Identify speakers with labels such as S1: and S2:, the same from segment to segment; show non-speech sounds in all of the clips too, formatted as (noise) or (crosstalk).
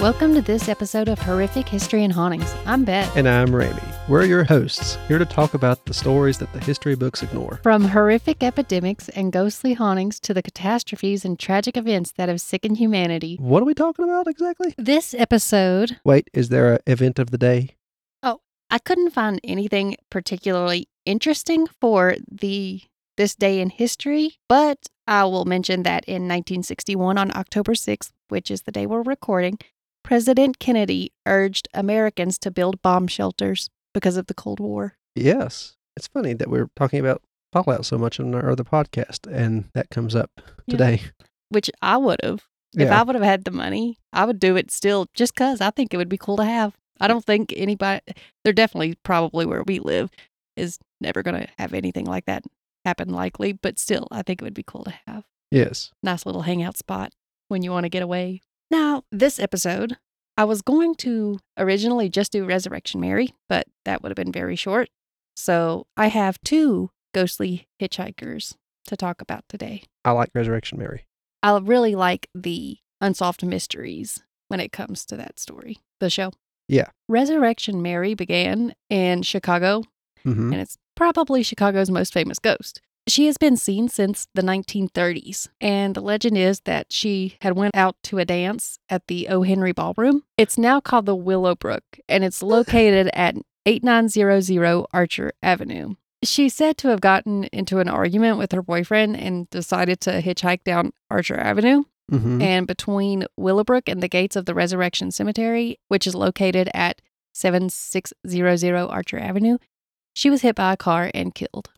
S1: Welcome to this episode of Horrific History and Hauntings. I'm Beth.
S2: And I'm Ramy. We're your hosts, here to talk about the stories that the history books ignore.
S1: From horrific epidemics and ghostly hauntings to the catastrophes and tragic events that have sickened humanity.
S2: What are we talking about exactly?
S1: This episode,
S2: Wait, is there an event of the day?
S1: Oh, I couldn't find anything particularly interesting for the this day in history, but I will mention that in 1961 on October 6th, which is the day we're recording, President Kennedy urged Americans to build bomb shelters because of the Cold War.
S2: Yes. It's funny that we're talking about Fallout so much in our other podcast, and that comes up
S1: Yeah.
S2: today.
S1: which I would have. If
S2: Yeah.
S1: I would have had the money, I would do it still just because I think it would be cool to have. I don't think anybody, they're definitely probably where we live, is never going to have anything like that happen likely, but still, I think it would be cool to have.
S2: Yes.
S1: Nice little hangout spot when you want to get away. Now, this episode, I was going to originally just do Resurrection Mary, but that would have been very short. So I have two ghostly hitchhikers to talk about today.
S2: I like Resurrection Mary.
S1: I really like the unsolved mysteries when it comes to that story, the show.
S2: Yeah.
S1: Resurrection Mary began in Chicago,
S2: hmm
S1: and it's probably Chicago's most famous ghost. She has been seen since the 1930s, and the legend is that she had went out to a dance at the O. Henry Ballroom. It's now called the Willowbrook, and it's (laughs) located at 8900 Archer Avenue. She's said to have gotten into an argument with her boyfriend and decided to hitchhike down Archer Avenue.
S2: hmm
S1: And between Willowbrook and the gates of the Resurrection Cemetery, which is located at 7600 Archer Avenue, she was hit by a car and killed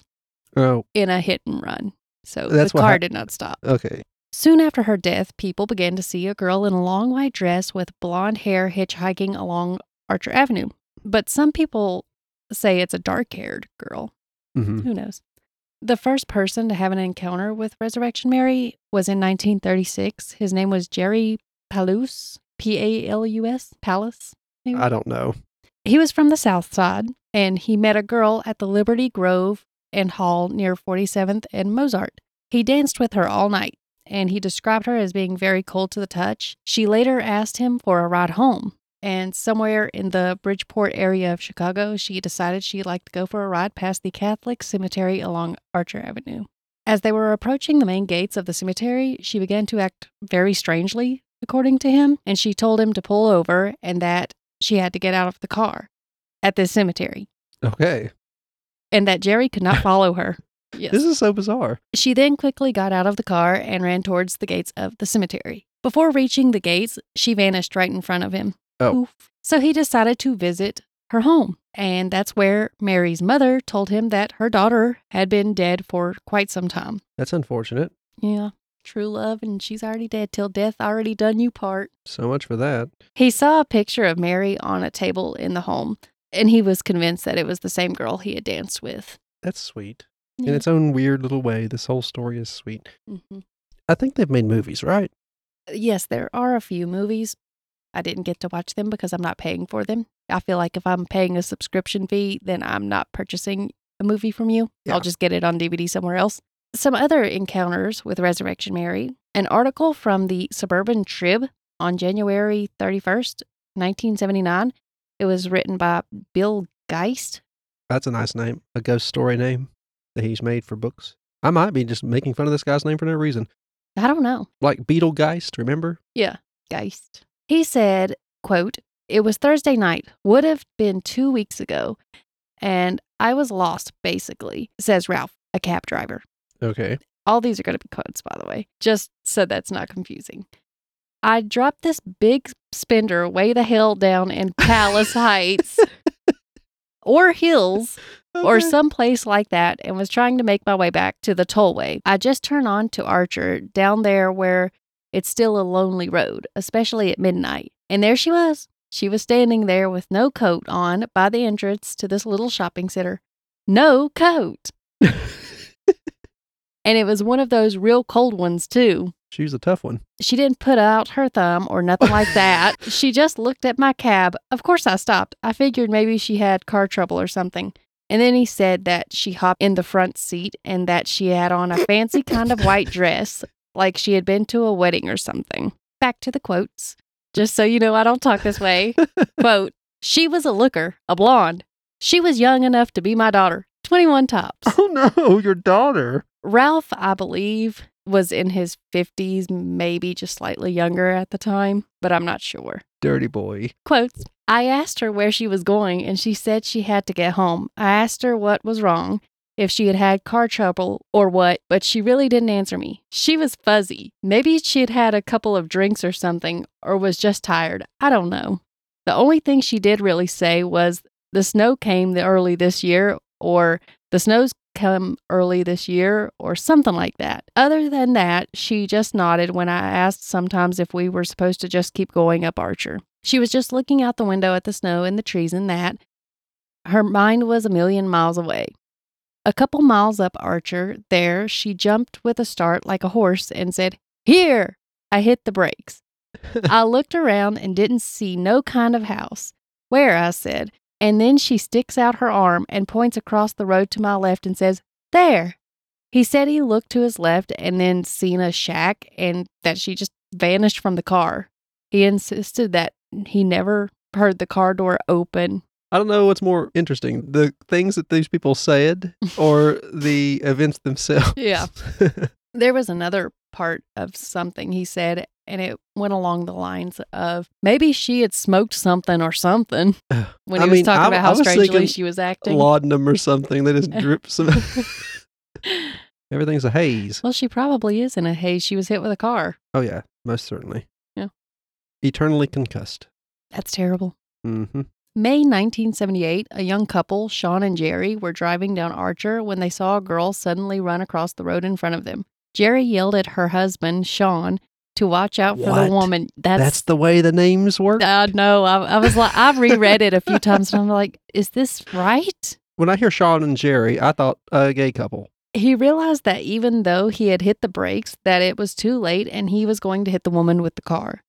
S2: Oh,
S1: in a hit and run. So
S2: That's
S1: the car
S2: hap-
S1: did not stop.
S2: okay.
S1: Soon after her death, people began to see a girl in a long white dress with blonde hair hitchhiking along Archer Avenue. But some people say it's a dark haired girl.
S2: hmm
S1: Who knows? The first person to have an encounter with Resurrection Mary was in 1936. His name was Jerry Palus, P A L U S, Palace. maybe?
S2: I don't know.
S1: He was from the South Side, and he met a girl at the Liberty Grove and Hall near 47th and Mozart. He danced with her all night, and he described her as being very cold to the touch. She later asked him for a ride home, and somewhere in the Bridgeport area of Chicago, she decided she'd like to go for a ride past the Catholic cemetery along Archer Avenue. As they were approaching the main gates of the cemetery, she began to act very strangely, according to him, and she told him to pull over and that she had to get out of the car at this cemetery
S2: Okay.
S1: And that Jerry could not follow her. (laughs) Yes.
S2: This is so bizarre.
S1: She then quickly got out of the car and ran towards the gates of the cemetery. Before reaching the gates, she vanished right in front of him.
S2: Oh.
S1: Oof. So he decided to visit her home. And that's where Mary's mother told him that her daughter had been dead for quite some time.
S2: That's unfortunate.
S1: Yeah, true love, and she's already dead till death already done you part.
S2: So much for that.
S1: He saw a picture of Mary on a table in the home, and he was convinced that it was the same girl he had danced with.
S2: That's sweet.
S1: Yeah.
S2: In its own weird little way, this whole story is sweet.
S1: Mhm.
S2: I think they've made movies, right?
S1: Yes, there are a few movies. I didn't get to watch them because I'm not paying for them. I feel like if I'm paying a subscription fee, then I'm not purchasing a movie from you.
S2: Yeah.
S1: I'll just get it on DVD somewhere else. Some other encounters with Resurrection Mary. An article from the Suburban Trib on January 31st, 1979. It was written by Bill Geist.
S2: That's a nice name. A ghost story name that he's made for books. I might be just making fun of this guy's name for no reason.
S1: I don't know.
S2: Like Beetlegeist, remember?
S1: Yeah, Geist. He said, quote, It was Thursday night, would have been two weeks ago, and I was lost, basically, says Ralph, a cab driver.
S2: Okay.
S1: All these are going to be quotes, by the way, just so that's not confusing. I dropped this big spender way the hell down in (laughs) Palace Heights or Hills (laughs) or
S2: Okay.
S1: someplace like that and was trying to make my way back to the tollway. I just turned on to Archer down there where it's still a lonely road, especially at midnight. And there she was. She was standing there with no coat on by the entrance to this little shopping center. No coat. (laughs) and it was one of those real cold ones, too.
S2: She was a tough one.
S1: She didn't put out her thumb or nothing like that. (laughs) she just looked at my cab. Of course, I stopped. I figured maybe she had car trouble or something. And then he said that she hopped in the front seat and that she had on a fancy kind of white (laughs) dress, like she had been to a wedding or something. Back to the quotes. just so you know, I don't talk this way. (laughs) Quote, she was a looker, a blonde. She was young enough to be my daughter, 21 tops.
S2: Oh no, your daughter.
S1: Ralph, I believe, was in his 50s, maybe just slightly younger at the time, but I'm not sure.
S2: Dirty boy.
S1: Quotes I asked her where she was going, and she said she had to get home. I asked her what was wrong, if she had had car trouble or what, but she really didn't answer me. She was fuzzy. Maybe she had had a couple of drinks or something, or was just tired. I don't know. The only thing she did really say was, the snow came the early this year, or the snow's come early this year, or something like that. Other than that, she just nodded when I asked sometimes if we were supposed to just keep going up Archer. She was just looking out the window at the snow and the trees and that. Her mind was a million miles away. A couple miles up Archer, there, she jumped with a start like a horse and said, Here! I hit the brakes. (laughs) I looked around and didn't see no kind of house. Where? I said. And then she sticks out her arm and points across the road to my left and says, There. He said he looked to his left and then seen a shack and that she just vanished from the car. He insisted that he never heard the car door open.
S2: I don't know what's more interesting, the things that these people said or (laughs) the events themselves.
S1: Yeah. (laughs) There was another part of something he said, and it went along the lines of maybe she had smoked something or something (sighs) when he
S2: I
S1: was
S2: mean,
S1: talking
S2: I-
S1: about how strangely she was acting.
S2: Laudanum or something. They just drip some. (laughs) (laughs) Everything's a haze.
S1: well, she probably is in a haze. She was hit with a car.
S2: Oh, yeah, most certainly.
S1: Yeah.
S2: Eternally concussed.
S1: That's terrible.
S2: Mm-hmm.
S1: May 1978, a young couple, Sean and Jerry, were driving down Archer when they saw a girl suddenly run across the road in front of them. Jerry yelled at her husband, Sean, to watch out for
S2: What?
S1: the woman.
S2: That's,
S1: That's,
S2: the way the names work.
S1: I know. I, I was like, I've reread it a few times and I'm like, is this right?
S2: when I hear Sean and Jerry, I thought a gay couple.
S1: He realized that even though he had hit the brakes, that it was too late and he was going to hit the woman with the car.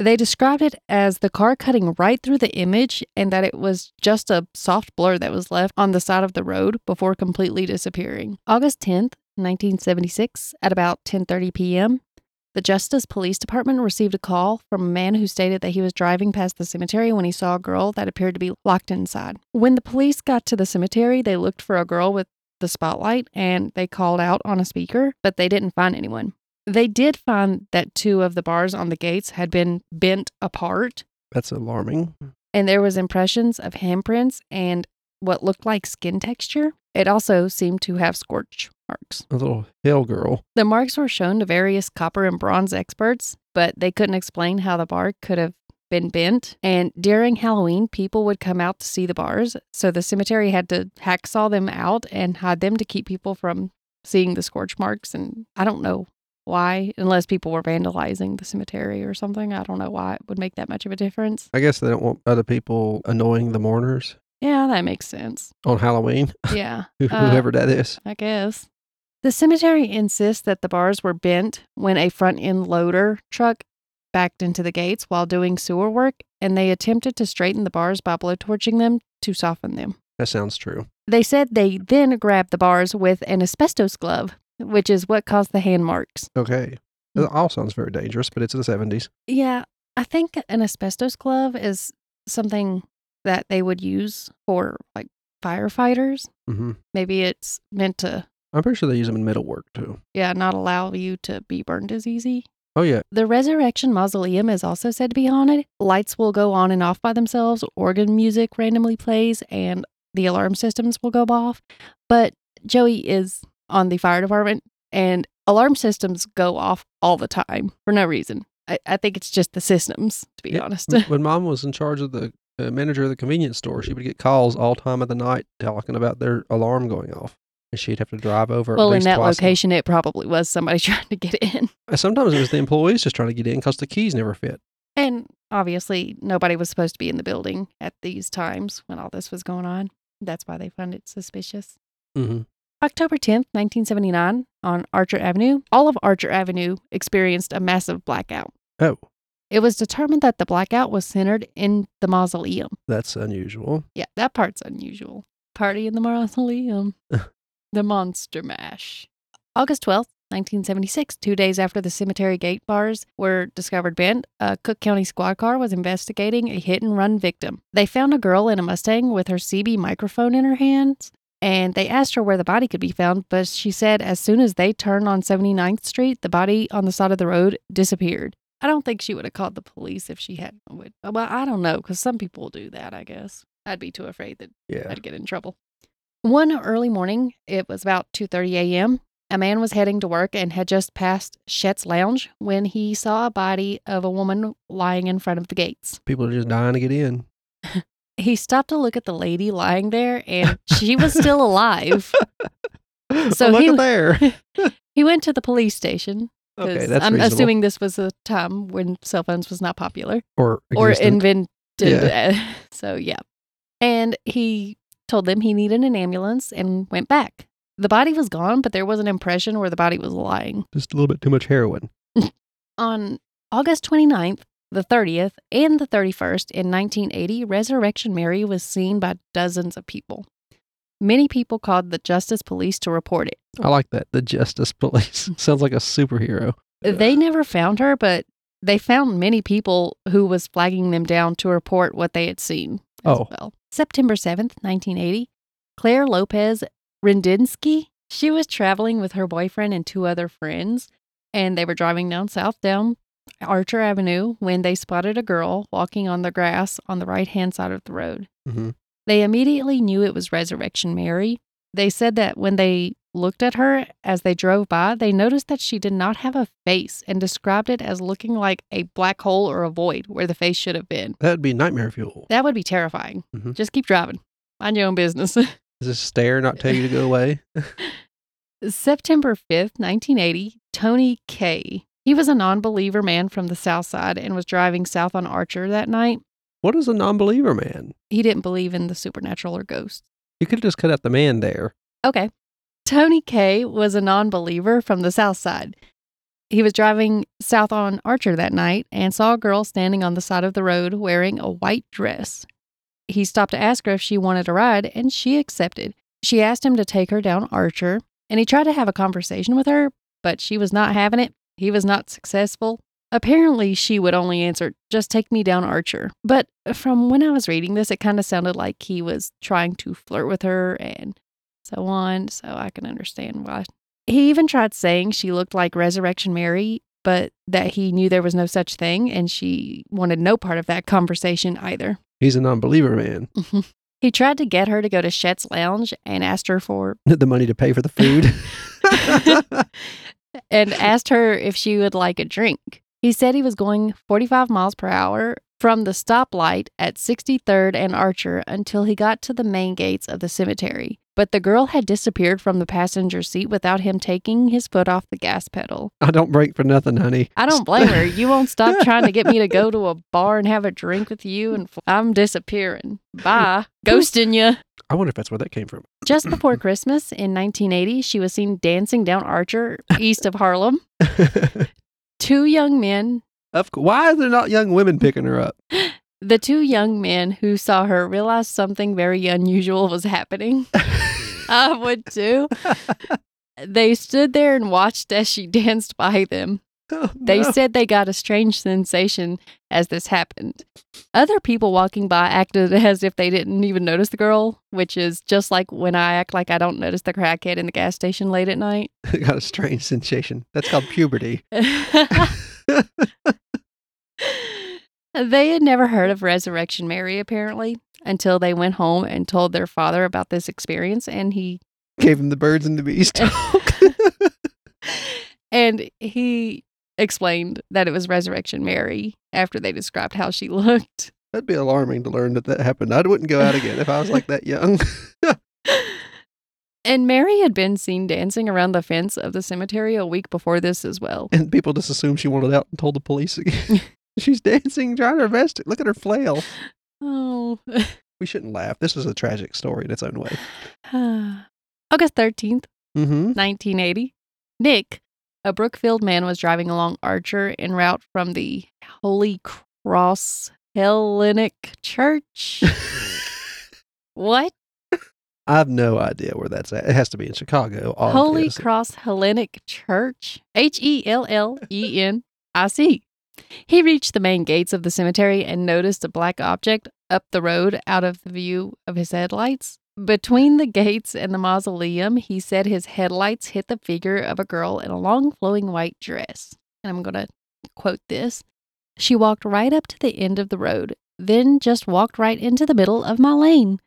S1: They described it as the car cutting right through the image and that it was just a soft blur that was left on the side of the road before completely disappearing. August 10th, 1976, at about 10:30 p.m., the Justice Police Department received a call from a man who stated that he was driving past the cemetery when he saw a girl that appeared to be locked inside. When the police got to the cemetery, they looked for a girl with the spotlight and they called out on a speaker, but they didn't find anyone. They did find that two of the bars on the gates had been bent apart
S2: That's alarming.
S1: and there was impressions of handprints and what looked like skin texture. It also seemed to have scorch marks.
S2: A little hell girl.
S1: The marks were shown to various copper and bronze experts, but they couldn't explain how the bar could have been bent. And during Halloween, people would come out to see the bars, so the cemetery had to hacksaw them out and hide them to keep people from seeing the scorch marks. And I don't know why, unless people were vandalizing the cemetery or something. I don't know why it would make that much of a difference.
S2: I guess they don't want other people annoying the mourners
S1: Yeah, that makes sense.
S2: on Halloween,
S1: Yeah, (laughs) Uh,
S2: whoever that is.
S1: I guess. The cemetery insists that the bars were bent when a front end loader truck backed into the gates while doing sewer work, and they attempted to straighten the bars by blowtorching them to soften them.
S2: That sounds true.
S1: They said they then grabbed the bars with an asbestos glove, which is what caused the hand marks.
S2: Okay. It all sounds very dangerous, but it's the 70s.
S1: Yeah, I think an asbestos glove is something that they would use for like firefighters.
S2: hmm
S1: Maybe it's meant to,
S2: I'm pretty sure they use them in metal work too.
S1: yeah, not allow you to be burned as easy.
S2: Oh, yeah.
S1: The Resurrection Mausoleum is also said to be haunted. Lights will go on and off by themselves, organ music randomly plays, and the alarm systems will go off. But Joey is on the fire department, and alarm systems go off all the time for no reason. I, I think it's just the systems, to be
S2: Yeah,
S1: honest. (laughs)
S2: When mom was in charge of the uh, manager of the convenience store, she would get calls all time of the night talking about their alarm going off. She'd have to drive over. at
S1: well, in that location, it probably was somebody (laughs) trying to get in.
S2: Uh, Sometimes it was the employees just trying to get in because the keys never fit.
S1: And obviously, nobody was supposed to be in the building at these times when all this was going on. That's why they found it suspicious.
S2: hmm
S1: October 10th, 1979, on Archer Avenue, all of Archer Avenue experienced a massive blackout.
S2: Oh,
S1: It was determined that the blackout was centered in the mausoleum.
S2: that's unusual.
S1: Yeah, that part's unusual. Party in the mausoleum. (laughs) the Monster Mash. August 12th, 1976, two days after the cemetery gate bars were discovered bent, a Cook County squad car was investigating a hit and run victim. They found a girl in a Mustang with her CB microphone in her hands, and they asked her where the body could be found, but she said as soon as they turned on 79th Street, the body on the side of the road disappeared. I don't think she would have called the police if she had. Would well, I don't know because some people do that. I guess I'd be too afraid that
S2: Yeah.
S1: I'd get in trouble. One early morning, it was about 2:30 a.m. A man was heading to work and had just passed Shet's Lounge when he saw a body of a woman lying in front of the gates.
S2: People are just dying to get in. (laughs)
S1: He stopped to look at the lady lying there, and she was still alive. (laughs) So
S2: look
S1: he-
S2: at there. (laughs)
S1: He went to the police station
S2: Okay, that's
S1: I'm
S2: reasonable.
S1: assuming this was a time when cell phones was not popular.
S2: or
S1: or invented.
S2: Yeah.
S1: Uh, so yeah, and he told them he needed an ambulance and went back. The body was gone, but there was an impression where the body was lying.
S2: just a little bit too much heroin. (laughs)
S1: On August 29th, the 30th, and the 31st in 1980, Resurrection Mary was seen by dozens of people. Many people called the Justice Police to report it.
S2: I like that. The Justice Police (laughs) sounds like a superhero.
S1: They never found her, but they found many people who was flagging them down to report what they had seen
S2: Oh.
S1: well. September 7th, 1980, Claire Lopez Rendinsky, she was traveling with her boyfriend and two other friends, and they were driving down south down Archer Avenue when they spotted a girl walking on the grass on the right-hand side of the road.
S2: hmm
S1: They immediately knew it was Resurrection Mary. They said that when they looked at her as they drove by, they noticed that she did not have a face and described it as looking like a black hole or a void where the face should have been.
S2: That'd be nightmare fuel.
S1: That would be terrifying.
S2: Mhm.
S1: Just keep driving. Mind your own business. (laughs)
S2: Does this stare not tell you to go away? (laughs)
S1: September 5th, 1980, Tony K. He was a non believer man from the South Side and was driving south on Archer that night.
S2: What is a non-believer man?
S1: He didn't believe in the supernatural or ghosts.
S2: You could have just cut out the man there.
S1: Okay. Tony Kay was a non believer from the South Side. He was driving south on Archer that night and saw a girl standing on the side of the road wearing a white dress. He stopped to ask her if she wanted a ride, and she accepted. She asked him to take her down Archer, and he tried to have a conversation with her, but she was not having it. He was not successful. Apparently, she would only answer, just take me down Archer. But from when I was reading this, it kind of sounded like he was trying to flirt with her and so on. So I can understand why. He even tried saying she looked like Resurrection Mary, but that he knew there was no such thing and she wanted no part of that conversation either.
S2: He's a non-believer man. (laughs)
S1: He tried to get her to go to Shet's Lounge and asked her for (laughs)
S2: the money to pay for the food. (laughs)
S1: and asked her if she would like a drink. He said he was going 45 miles per hour from the stoplight at 63rd and Archer until he got to the main gates of the cemetery. But the girl had disappeared from the passenger seat without him taking his foot off the gas pedal.
S2: I don't break for nothing, honey.
S1: I don't blame her. You won't stop trying to get me to go to a bar and have a drink with you, and I'm disappearing. Bye. Ghosting you.
S2: I wonder if that's where that came from. (clears throat)
S1: Just before Christmas in 1980, she was seen dancing down Archer, east of Harlem. (laughs) Two young men,
S2: of. Why are there not young women picking her up? (gasps)
S1: the two young men who saw her realized something very unusual was happening. (laughs) I would too. They stood there and watched as she danced by them.
S2: Oh,
S1: They
S2: no.
S1: said they got a strange sensation as this happened. Other people walking by acted as if they didn't even notice the girl, which is just like when I act like I don't notice the crackhead in the gas station late at night. (laughs)
S2: got a strange sensation. That's called puberty. (laughs)
S1: they had never heard of Resurrection Mary, apparently, until they went home and told their father about this experience, and he
S2: Gave him the birds and the bees (laughs) talk.
S1: and he explained that it was Resurrection Mary after they described how she looked.
S2: That'd be alarming to learn that that happened. I wouldn't go out again if I was like that young. (laughs)
S1: And Mary had been seen dancing around the fence of the cemetery a week before this as well.
S2: and people just assumed she wanted out and told the police again. (laughs) (laughs) She's dancing, trying her best. Look at her flail.
S1: Oh. (laughs)
S2: We shouldn't laugh. This is a tragic story in its own way. (sighs)
S1: August 13th,
S2: Mm-hmm.
S1: 1980. Nick, a Brookfield man, was driving along Archer en route from the Holy Cross Hellenic Church. (laughs) what?
S2: I have no idea where that's at. It has to be in Chicago.
S1: Holy. Cross Hellenic Church, H E L L E N I C. He reached the main gates of the cemetery and noticed a black object up the road out of the view of his headlights. Between the gates and the mausoleum, he said his headlights hit the figure of a girl in a long flowing white dress. And I'm going to quote this She walked right up to the end of the road, then just walked right into the middle of my lane.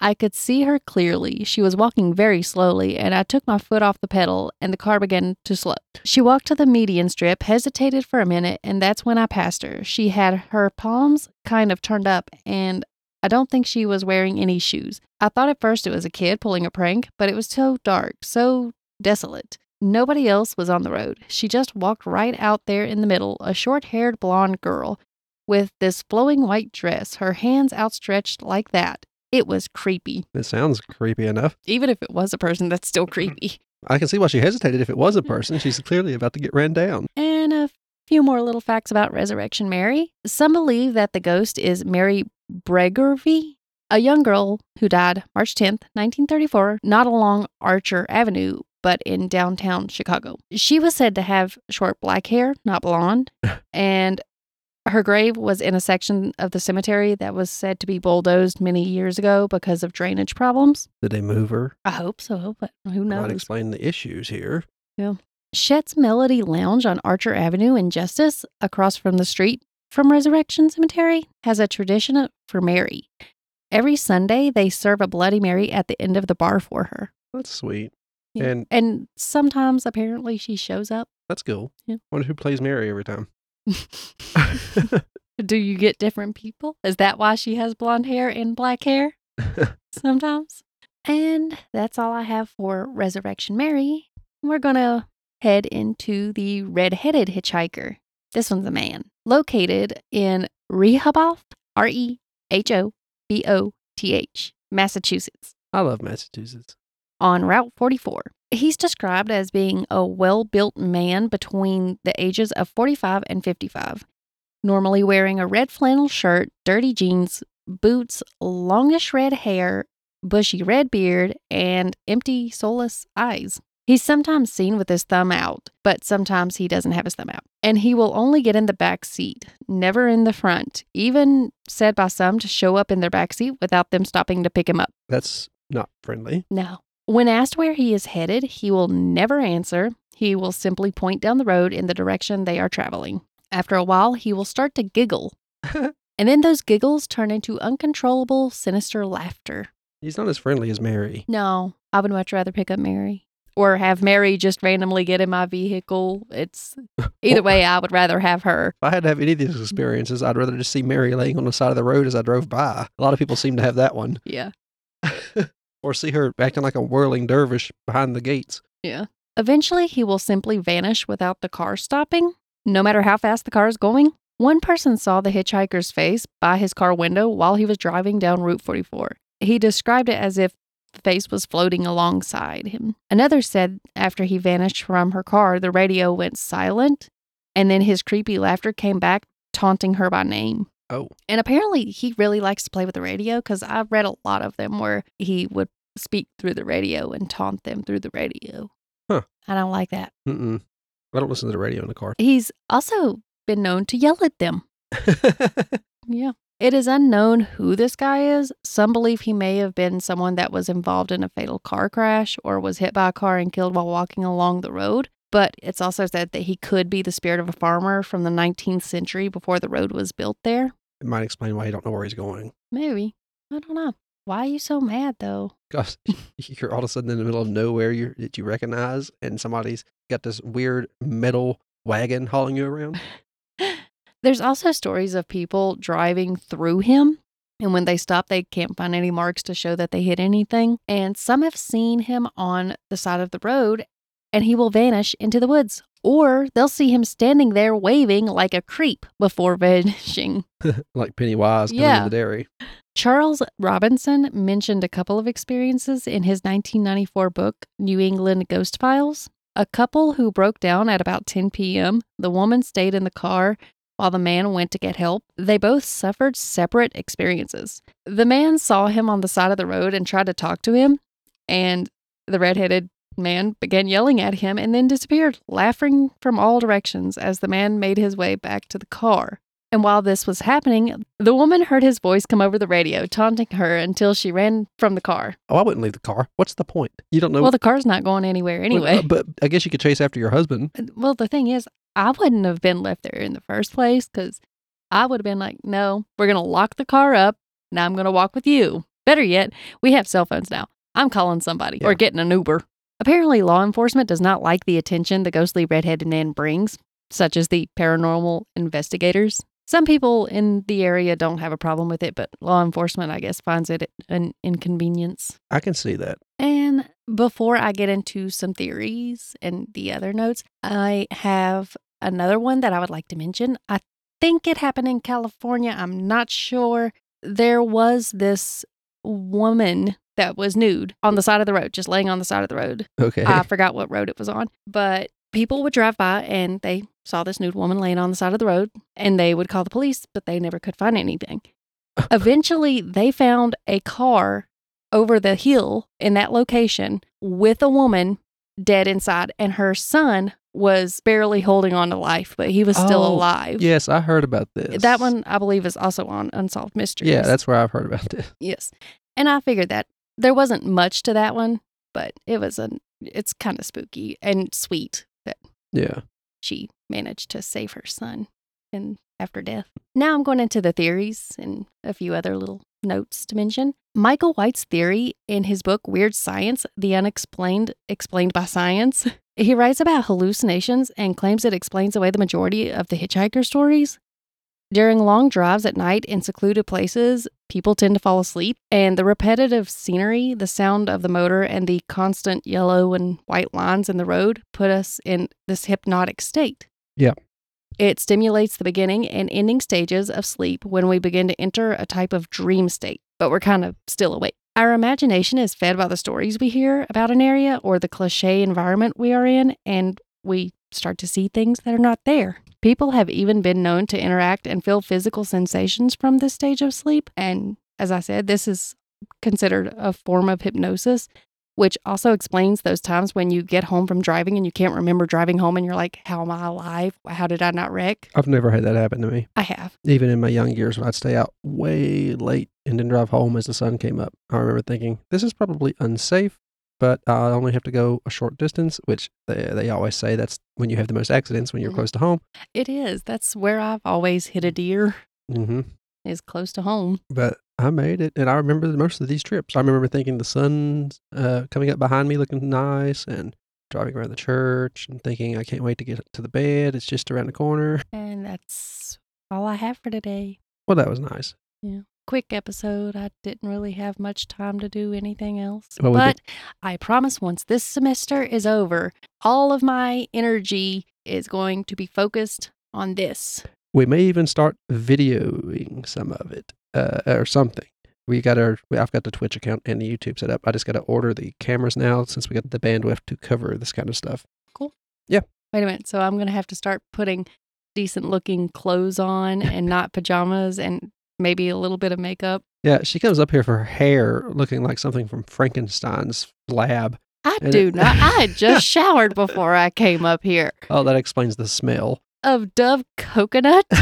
S1: I could see her clearly. She was walking very slowly, and I took my foot off the pedal, and the car began to slow. She walked to the median strip, hesitated for a minute, and that's when I passed her. She had her palms kind of turned up, and I don't think she was wearing any shoes. I thought at first it was a kid pulling a prank, but it was so dark, so desolate. Nobody else was on the road. She just walked right out there in the middle, a short haired blonde girl with this flowing white dress, her hands outstretched like that. It was creepy.
S2: It sounds creepy enough.
S1: Even if it was a person, that's still mm-hmm. creepy.
S2: I can see why she hesitated. If it was a mm-hmm. person, she's clearly about to get ran down.
S1: And a few more little facts about Resurrection Mary. Some believe that the ghost is Mary Bregovy, a young girl who died March 10th, 1934, not along Archer Avenue, but in downtown Chicago. She was said to have short black hair, not blonde, (laughs) and her grave was in a section of the cemetery that was said to be bulldozed many years ago because of drainage problems.
S2: Did they move her?
S1: I hope so, but who knows?
S2: Might explain the issues here.
S1: Yeah. Shet's Melody Lounge on Archer Avenue in Justice, across from the street from Resurrection Cemetery, has a tradition for Mary. Every Sunday, they serve a Bloody Mary at the end of the bar for her.
S2: That's sweet.
S1: Yeah.
S2: And
S1: And sometimes, apparently, she shows up.
S2: that's cool.
S1: Yeah.
S2: Wonder who plays Mary every time. (laughs) (laughs)
S1: Do you get different people? Is that why she has blonde hair and black hair? (laughs) Sometimes. And that's all I have for Resurrection Mary. We're going to head into the red-headed hitchhiker. This one's a man located in Rehoboth, R E H O B O T H, Massachusetts
S2: I love Massachusetts.
S1: on Route 44. He's described as being a well built man between the ages of 45 and 55, normally wearing a red flannel shirt, dirty jeans, boots, longish red hair, bushy red beard, and empty, soulless eyes. He's sometimes seen with his thumb out, but sometimes he doesn't have his thumb out. And he will only get in the back seat, never in the front, even said by some to show up in their back seat without them stopping to pick him up.
S2: That's not friendly.
S1: No. When asked where he is headed, he will never answer. He will simply point down the road in the direction they are traveling. After a while, he will start to giggle. (laughs) and then those giggles turn into uncontrollable, sinister laughter.
S2: He's not as friendly as Mary.
S1: No, I would much rather pick up Mary or have Mary just randomly get in my vehicle. It's (laughs) either way, I would rather have her.
S2: If I had to have any of these experiences, I'd rather just see Mary laying on the side of the road as I drove by. A lot of people seem to have that one.
S1: Yeah. (laughs)
S2: or see her acting like a whirling dervish behind the gates. Yeah.
S1: Eventually, he will simply vanish without the car stopping, no matter how fast the car is going. One person saw the hitchhiker's face by his car window while he was driving down Route 44. He described it as if the face was floating alongside him. Another said after he vanished from her car, the radio went silent, and then his creepy laughter came back, taunting her by name.
S2: Oh,
S1: And apparently, he really likes to play with the radio because I've read a lot of them where he would speak through the radio and taunt them through the radio.
S2: Huh.
S1: I don't like that.
S2: mm-mm. I don't listen to the radio in the car.
S1: He's also been known to yell at them. (laughs) Yeah. It is unknown who this guy is. Some believe he may have been someone that was involved in a fatal car crash or was hit by a car and killed while walking along the road. But it's also said that he could be the spirit of a farmer from the 19th century before the road was built there.
S2: it might explain why you don't know where he's going.
S1: Maybe. I don't know. Why are you so mad though?
S2: Gosh, (laughs) you're all of a sudden in the middle of nowhere you're, that you recognize, and somebody's got this weird metal wagon hauling you around. (laughs)
S1: There's also stories of people driving through him. And when they stop, they can't find any marks to show that they hit anything. And some have seen him on the side of the road and he will vanish into the woods. Or they'll see him standing there waving like a creep before (laughs) vanishing.
S2: like Pennywise
S1: Yeah.
S2: to the dairy.
S1: Charles Robinson mentioned a couple of experiences in his 1994 book, New England Ghost Files. A couple who broke down at about 10 p.m. The woman stayed in the car while the man went to get help. They both suffered separate experiences. The man saw him on the side of the road and tried to talk to him, And the redheaded man began yelling at him and then disappeared, laughing from all directions as the man made his way back to the car. And while this was happening, the woman heard his voice come over the radio, taunting her until she ran from the car.
S2: Oh, I wouldn't leave the car. What's the point? You don't know.
S1: Well, the car's not going anywhere
S2: Well,
S1: anyway.
S2: uh, but I guess you could chase after your husband.
S1: Well, the thing is, I wouldn't have been left there in the first place because I would have been like, no, we're going to lock the car up. Now I'm going to walk with you. Better yet, we have cell phones now. I'm calling somebody
S2: Yeah.
S1: or getting an Uber. Apparently, law enforcement does not like the attention the ghostly redheaded man brings, such as the paranormal investigators. Some people in the area don't have a problem with it, but law enforcement, I guess, finds it an inconvenience.
S2: I can see that.
S1: And before I get into some theories and the other notes, I have another one that I would like to mention. I think it happened in California. I'm not sure. There was this woman that was nude on the side of the road, just laying on the side of the road.
S2: Okay.
S1: I (laughs) forgot what road it was on, but people would drive by and they saw this nude woman laying on the side of the road and they would call the police, but they never could find anything. (laughs) Eventually, they found a car over the hill in that location with a woman dead inside, and her son was barely holding on to life, but he was still
S2: Oh,
S1: alive.
S2: yes, I heard about this.
S1: That one, I believe, is also on Unsolved Mysteries.
S2: Yeah, that's where I've heard about this. (laughs)
S1: Yes. And I figured that there wasn't much to that one, but it was a it's kind of spooky and sweet
S2: Yeah.
S1: she managed to save her son and after death. Now I'm going into the theories and a few other little notes to mention. Michael White's theory in his book Weird Science: The Unexplained Explained by Science. (laughs) He writes about hallucinations and claims it explains away the majority of the hitchhiker stories. During long drives at night in secluded places, people tend to fall asleep, and the repetitive scenery, the sound of the motor, and the constant yellow and white lines in the road put us in this hypnotic state.
S2: Yeah.
S1: It stimulates the beginning and ending stages of sleep when we begin to enter a type of dream state, but we're kind of still awake. Our imagination is fed by the stories we hear about an area or the cliche environment we are in, and we start to see things that are not there. People have even been known to interact and feel physical sensations from this stage of sleep. And as I said, this is considered a form of hypnosis, which also explains those times when you get home from driving and you can't remember driving home and you're like, How am I alive? How did I not wreck?
S2: I've never had that happen to me.
S1: I have.
S2: Even in my young years, when I'd stay out way late and then drive home as the sun came up, I remember thinking, this is probably unsafe, but I only have to go a short distance, which they, they always say that's when you have the most accidents when you're
S1: Mhm.
S2: close to home.
S1: It is. That's where I've always hit a deer,
S2: Mm-hmm.
S1: is close to home.
S2: But I made it, and I remember the most of these trips. I remember thinking the sun's uh, coming up behind me looking nice and driving around the church and thinking, I can't wait to get to the bed. It's just around the corner.
S1: And that's all I have for today.
S2: Well, that was nice.
S1: Quick episode. I didn't really have much time to do anything else.
S2: Well,
S1: but I promise once this semester is over, all of my energy is going to be focused on this.
S2: We may even start videoing some of it uh, or something. We got our, I've got the Twitch account and the YouTube set up. I just got to order the cameras now since we got the bandwidth to cover this kind of stuff. Cool. Yeah.
S1: Wait a minute. So I'm going to have to start putting decent looking clothes on and not pajamas and maybe a little bit of makeup.
S2: Yeah, she comes up here for her hair looking like something from Frankenstein's lab.
S1: I
S2: And
S1: do
S2: it-
S1: not. I had (laughs) just showered before I came up here
S2: Oh, that explains the smell.
S1: of Dove coconut (laughs) or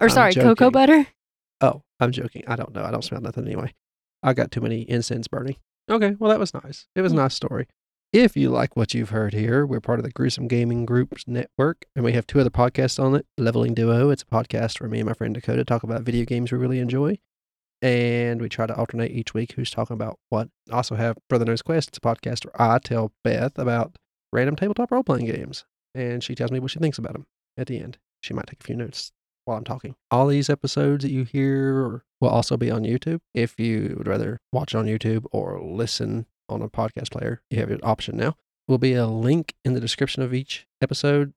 S2: I'm
S1: sorry, cocoa butter.
S2: Oh, I'm joking. I don't know. I don't smell nothing anyway. I got too many incense burning. Okay, well, that was nice. It was a
S1: mm.
S2: nice story. If you like what you've heard here, we're part of the Gruesome Gaming Group's network, and we have two other podcasts on it Leveling Duo. It's a podcast where me and my friend Dakota talk about video games we really enjoy. And we try to alternate each week who's talking about what. Also have Brother Knows Quest. It's a podcast where I tell Beth about random tabletop role playing games, and she tells me what she thinks about them at the end. She might take a few notes while I'm talking. All these episodes that you hear will also be on YouTube. If you would rather watch on YouTube or listen on a podcast player, you have an option now. Will be a link in the description of each episode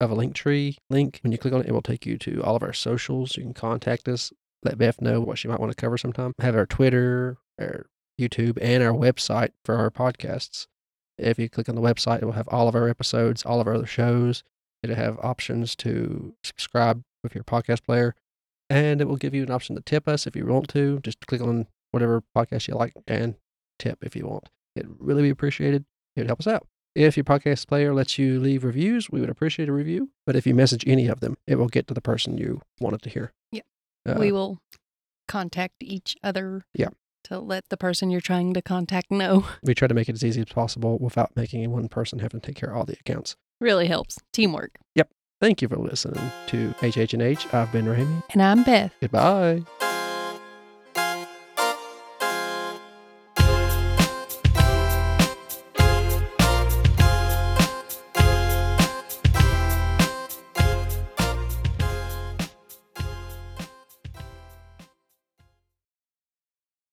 S2: of a link tree link. When you click on it, it will take you to all of our socials. You can contact us, let Beth know what she might want to cover sometime. Have our Twitter, our YouTube, and our website for our podcasts. If you click on the website, it will have all of our episodes, all of our other shows. It'll have options to subscribe with your podcast player, and it will give you an option to tip us if you want to. Just click on whatever podcast you like and tip if you want. It'd really be appreciated. It would help us out. If your podcast player lets you leave reviews, we would appreciate a review. But if you message any of them, it will get to the person you wanted to hear.
S1: Yep.
S2: Uh,
S1: we will contact each other.
S2: Yeah.
S1: To let the person you're trying to contact know. (laughs)
S2: we try to make it as easy as possible without making one person having to take care of all the accounts.
S1: Really helps. Teamwork. Yep.
S2: Thank you for listening to HH&H. I've been Ramy.
S1: And I'm Beth.
S2: Goodbye.